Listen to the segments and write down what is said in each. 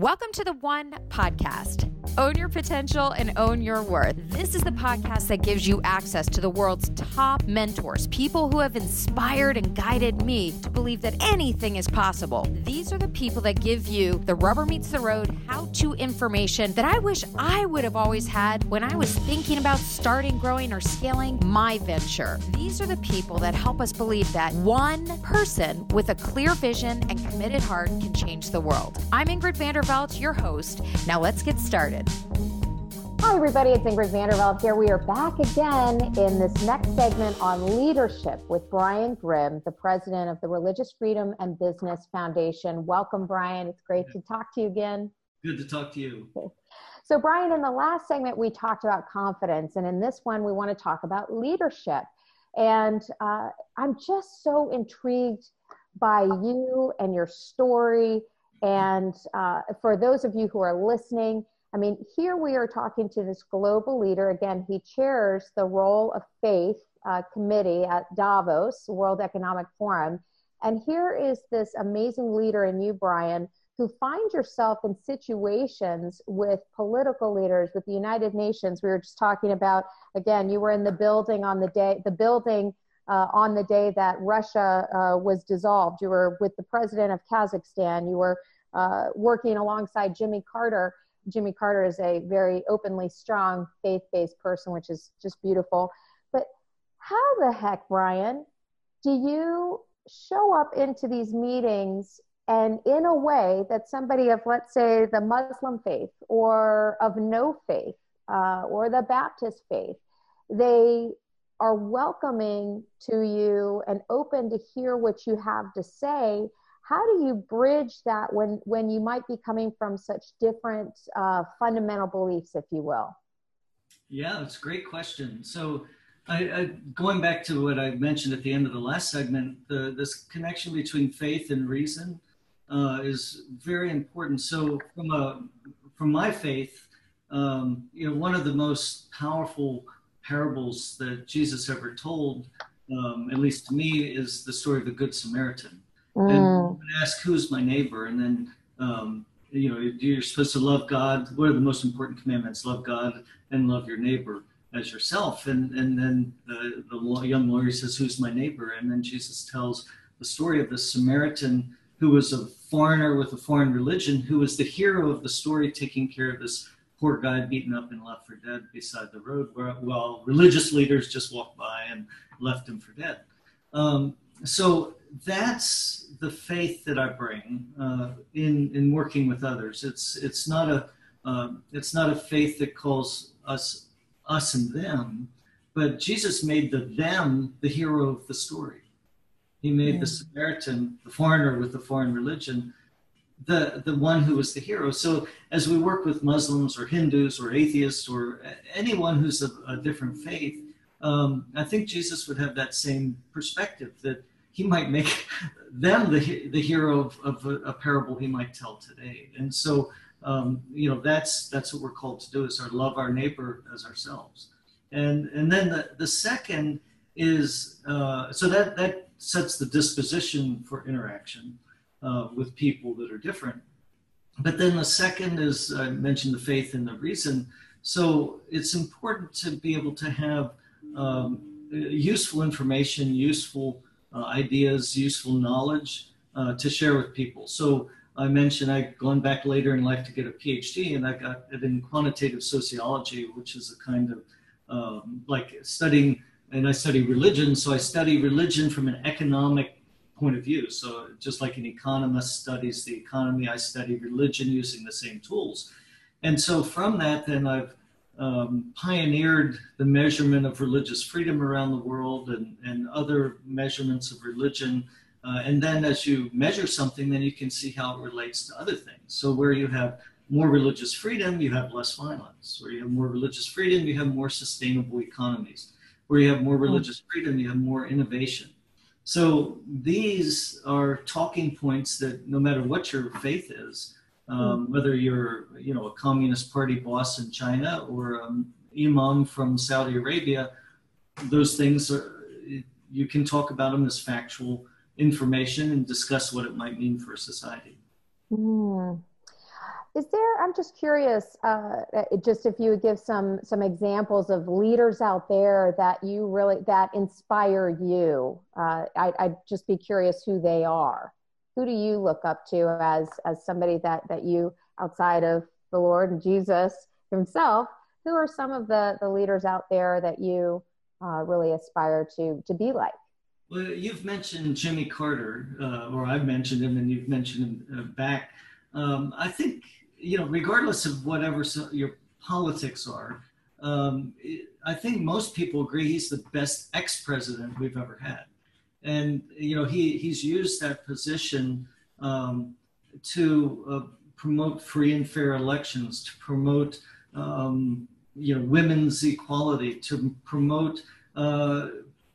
Welcome to the One Podcast. Own your potential and own your worth. This is the podcast that gives you access to the world's top mentors, people who have inspired and guided me to believe that anything is possible. These are the people that give you the rubber meets the road how to information that I wish I would have always had when I was thinking about starting, growing, or scaling my venture. These are the people that help us believe that one person with a clear vision and committed heart can change the world. I'm Ingrid Vander Vanderveldt, your host. Now let's get started. Hi, everybody. It's Ingrid Vanderveldt here. We are back again in this next segment on leadership with Brian Grim, the president of the Religious Freedom and Business Foundation. Welcome, Brian. It's great to talk to you again. Good to talk to you. So, Brian, in the last segment, we talked about confidence, and in this one, we want to talk about leadership. And uh, I'm just so intrigued by you and your story and uh, for those of you who are listening, I mean, here we are talking to this global leader. Again, he chairs the role of faith uh, committee at Davos, World Economic Forum. And here is this amazing leader in you, Brian, who finds yourself in situations with political leaders, with the United Nations. We were just talking about, again, you were in the building on the day, the building uh, on the day that Russia uh, was dissolved. You were with the president of Kazakhstan. You were uh, working alongside Jimmy Carter. Jimmy Carter is a very openly strong faith based person, which is just beautiful. But how the heck, Brian, do you show up into these meetings and in a way that somebody of, let's say, the Muslim faith or of no faith uh, or the Baptist faith, they are welcoming to you and open to hear what you have to say how do you bridge that when when you might be coming from such different uh, fundamental beliefs if you will yeah it's a great question so I, I, going back to what I mentioned at the end of the last segment, the, this connection between faith and reason uh, is very important. So, from a from my faith, um, you know, one of the most powerful parables that Jesus ever told, um, at least to me, is the story of the Good Samaritan. Mm. And ask who's my neighbor, and then um, you know you're supposed to love God. What are the most important commandments? Love God and love your neighbor as yourself. And and then the, the young lawyer says, "Who's my neighbor?" And then Jesus tells the story of the Samaritan who was a foreigner with a foreign religion, who was the hero of the story, taking care of this poor guy beaten up and left for dead beside the road, where, while religious leaders just walked by and left him for dead. Um, so that's the faith that I bring uh, in in working with others. It's it's not a um, it's not a faith that calls us us and them, but Jesus made the them the hero of the story. He made yeah. the Samaritan, the foreigner with the foreign religion, the the one who was the hero. So as we work with Muslims or Hindus or atheists or anyone who's a, a different faith, um, I think Jesus would have that same perspective that he might make them the, the hero of, of a, a parable he might tell today. And so, um, you know, that's, that's what we're called to do is our love our neighbor as ourselves. And, and then the, the second is, uh, so that, that sets the disposition for interaction uh, with people that are different. But then the second is, I mentioned the faith and the reason. So it's important to be able to have um, useful information, useful ideas, useful knowledge uh, to share with people. So I mentioned I'd gone back later in life to get a PhD, and I got it in quantitative sociology, which is a kind of um, like studying, and I study religion. So I study religion from an economic point of view. So just like an economist studies the economy, I study religion using the same tools. And so from that, then I've um, pioneered the measurement of religious freedom around the world and, and other measurements of religion. Uh, and then as you measure something, then you can see how it relates to other things. So where you have more religious freedom, you have less violence. Where you have more religious freedom, you have more sustainable economies. Where you have more religious freedom, you have more innovation. So these are talking points that no matter what your faith is, um, hmm. whether you're you know a communist party boss in China or um, imam from Saudi Arabia, those things are you can talk about them as factual information and discuss what it might mean for a society. Mm. is there i'm just curious uh, just if you would give some some examples of leaders out there that you really that inspire you uh, I, i'd just be curious who they are who do you look up to as as somebody that that you outside of the lord and jesus himself who are some of the the leaders out there that you uh, really aspire to to be like? Well you've mentioned jimmy carter uh, or i've mentioned him and you've mentioned him uh, back. Um, I think you know, regardless of whatever your politics are, um, I think most people agree he's the best ex-president we've ever had, and you know he he's used that position um, to uh, promote free and fair elections, to promote um, you know women's equality, to promote uh,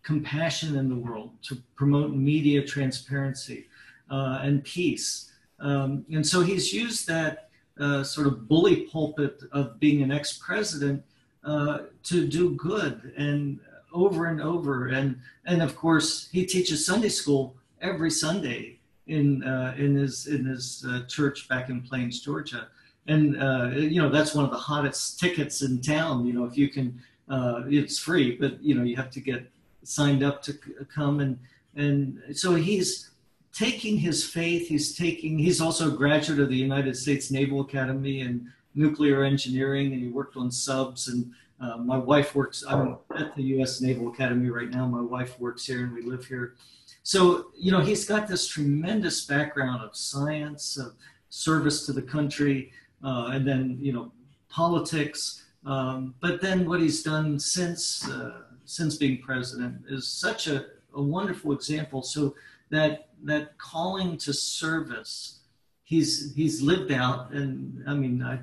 compassion in the world, to promote media transparency uh, and peace. Um, and so he's used that uh, sort of bully pulpit of being an ex president uh, to do good and over and over. And, and of course, he teaches Sunday school every Sunday in, uh, in his, in his uh, church back in Plains, Georgia. And, uh, you know, that's one of the hottest tickets in town. You know, if you can, uh, it's free, but, you know, you have to get signed up to come. And, and so he's, taking his faith, he's taking, he's also a graduate of the United States Naval Academy in nuclear engineering, and he worked on subs. And uh, my wife works, I'm at the U.S. Naval Academy right now. My wife works here, and we live here. So, you know, he's got this tremendous background of science, of service to the country, uh, and then, you know, politics. Um, but then what he's done since, uh, since being president is such a, a wonderful example. So, that that calling to service he's he's lived out and i mean i i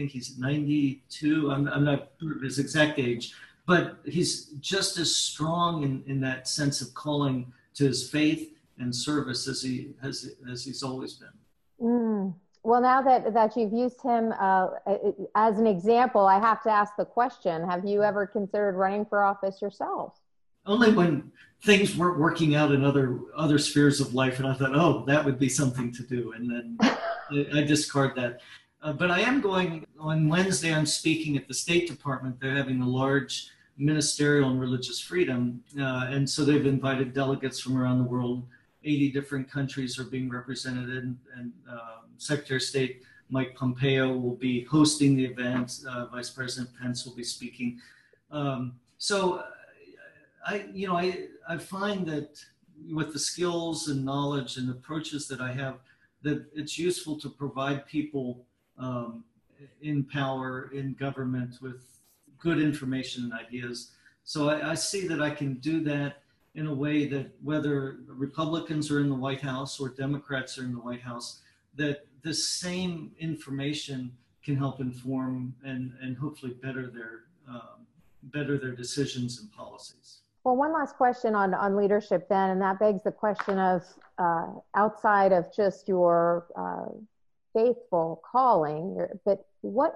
think he's 92 i'm, I'm not sure his exact age but he's just as strong in, in that sense of calling to his faith and service as he has as he's always been mm. well now that that you've used him uh, as an example i have to ask the question have you ever considered running for office yourself only when things weren't working out in other other spheres of life, and I thought, oh, that would be something to do, and then I, I discard that. Uh, but I am going on Wednesday. I'm speaking at the State Department. They're having a large ministerial and religious freedom, uh, and so they've invited delegates from around the world. 80 different countries are being represented, and, and uh, Secretary of State Mike Pompeo will be hosting the event. Uh, Vice President Pence will be speaking. Um, so I, you know, I, I find that with the skills and knowledge and approaches that I have, that it's useful to provide people um, in power, in government, with good information and ideas. So I, I, see that I can do that in a way that whether Republicans are in the White House or Democrats are in the White House, that the same information can help inform and, and hopefully better their um, better their decisions and policies. Well, one last question on, on leadership then, and that begs the question of uh, outside of just your uh, faithful calling, but what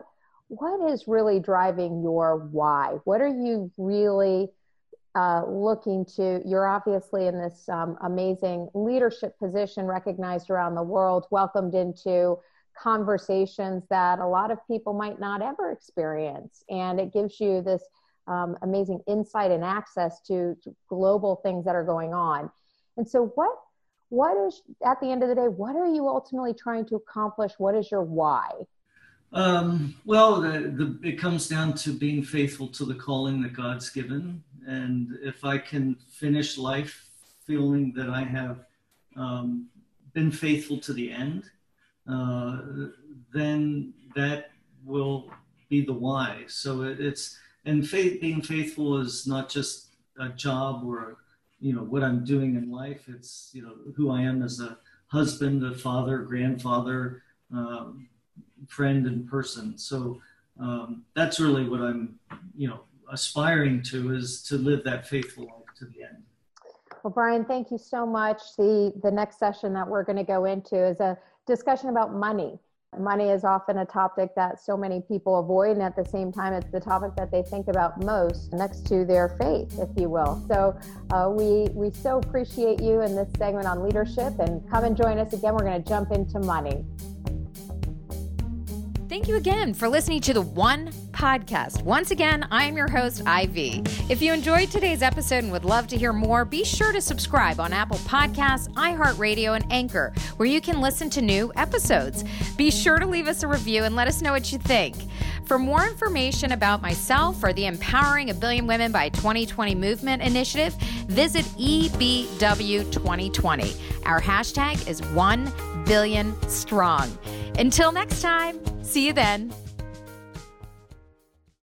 what is really driving your why? What are you really uh, looking to? You're obviously in this um, amazing leadership position, recognized around the world, welcomed into conversations that a lot of people might not ever experience, and it gives you this um, amazing insight and access to, to, global things that are going on. And so, what what is at the end of the day, what are you ultimately trying to accomplish? What is your why? Um, well, the, the, it comes down to being faithful to the calling that God's given, and if I can finish life feeling that I have um, been faithful to the end, uh, then that will be the why. So it, it's and faith, being faithful is not just a job or you know what I'm doing in life. It's you know who I am as a husband, a father, grandfather, um, friend, and person. So um, that's really what I'm you know aspiring to is to live that faithful life to the end. Well, Brian, thank you so much. The the next session that we're going to go into is a discussion about money Money is often a topic that so many people avoid, and at the same time, it's the topic that they think about most next to their faith, if you will. So, uh, we, we so appreciate you in this segment on leadership, and come and join us again. We're going to jump into money. Thank you again for listening to the One Podcast. Once again, I am your host, Ivy. If you enjoyed today's episode and would love to hear more, be sure to subscribe on Apple Podcasts, iHeartRadio, and Anchor, where you can listen to new episodes. Be sure to leave us a review and let us know what you think. For more information about myself or the Empowering a Billion Women by 2020 Movement initiative, visit EBW 2020. Our hashtag is 1 billion strong. Until next time, see you then.